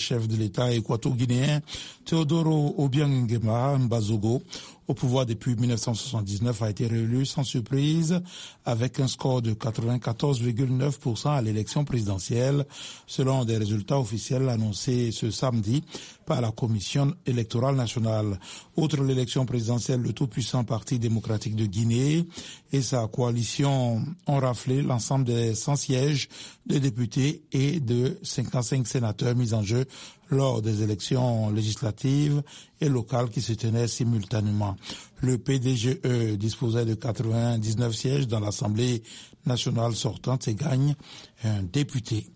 chef de l'État équato-guinéen Teodoro Obiang Mbazogo, au pouvoir depuis 1979, a été réélu sans surprise avec un score de 94,9% à l'élection présidentielle, selon des résultats officiels annoncés ce samedi par la Commission électorale nationale. Outre l'élection présidentielle, le tout-puissant Parti démocratique de Guinée et sa coalition ont raflé l'ensemble des 100 sièges de députés et de 55 sénateurs mis en jeu lors des élections législatives et locales qui se tenaient simultanément. Le PDGE disposait de 99 sièges dans l'Assemblée nationale sortante et gagne un député.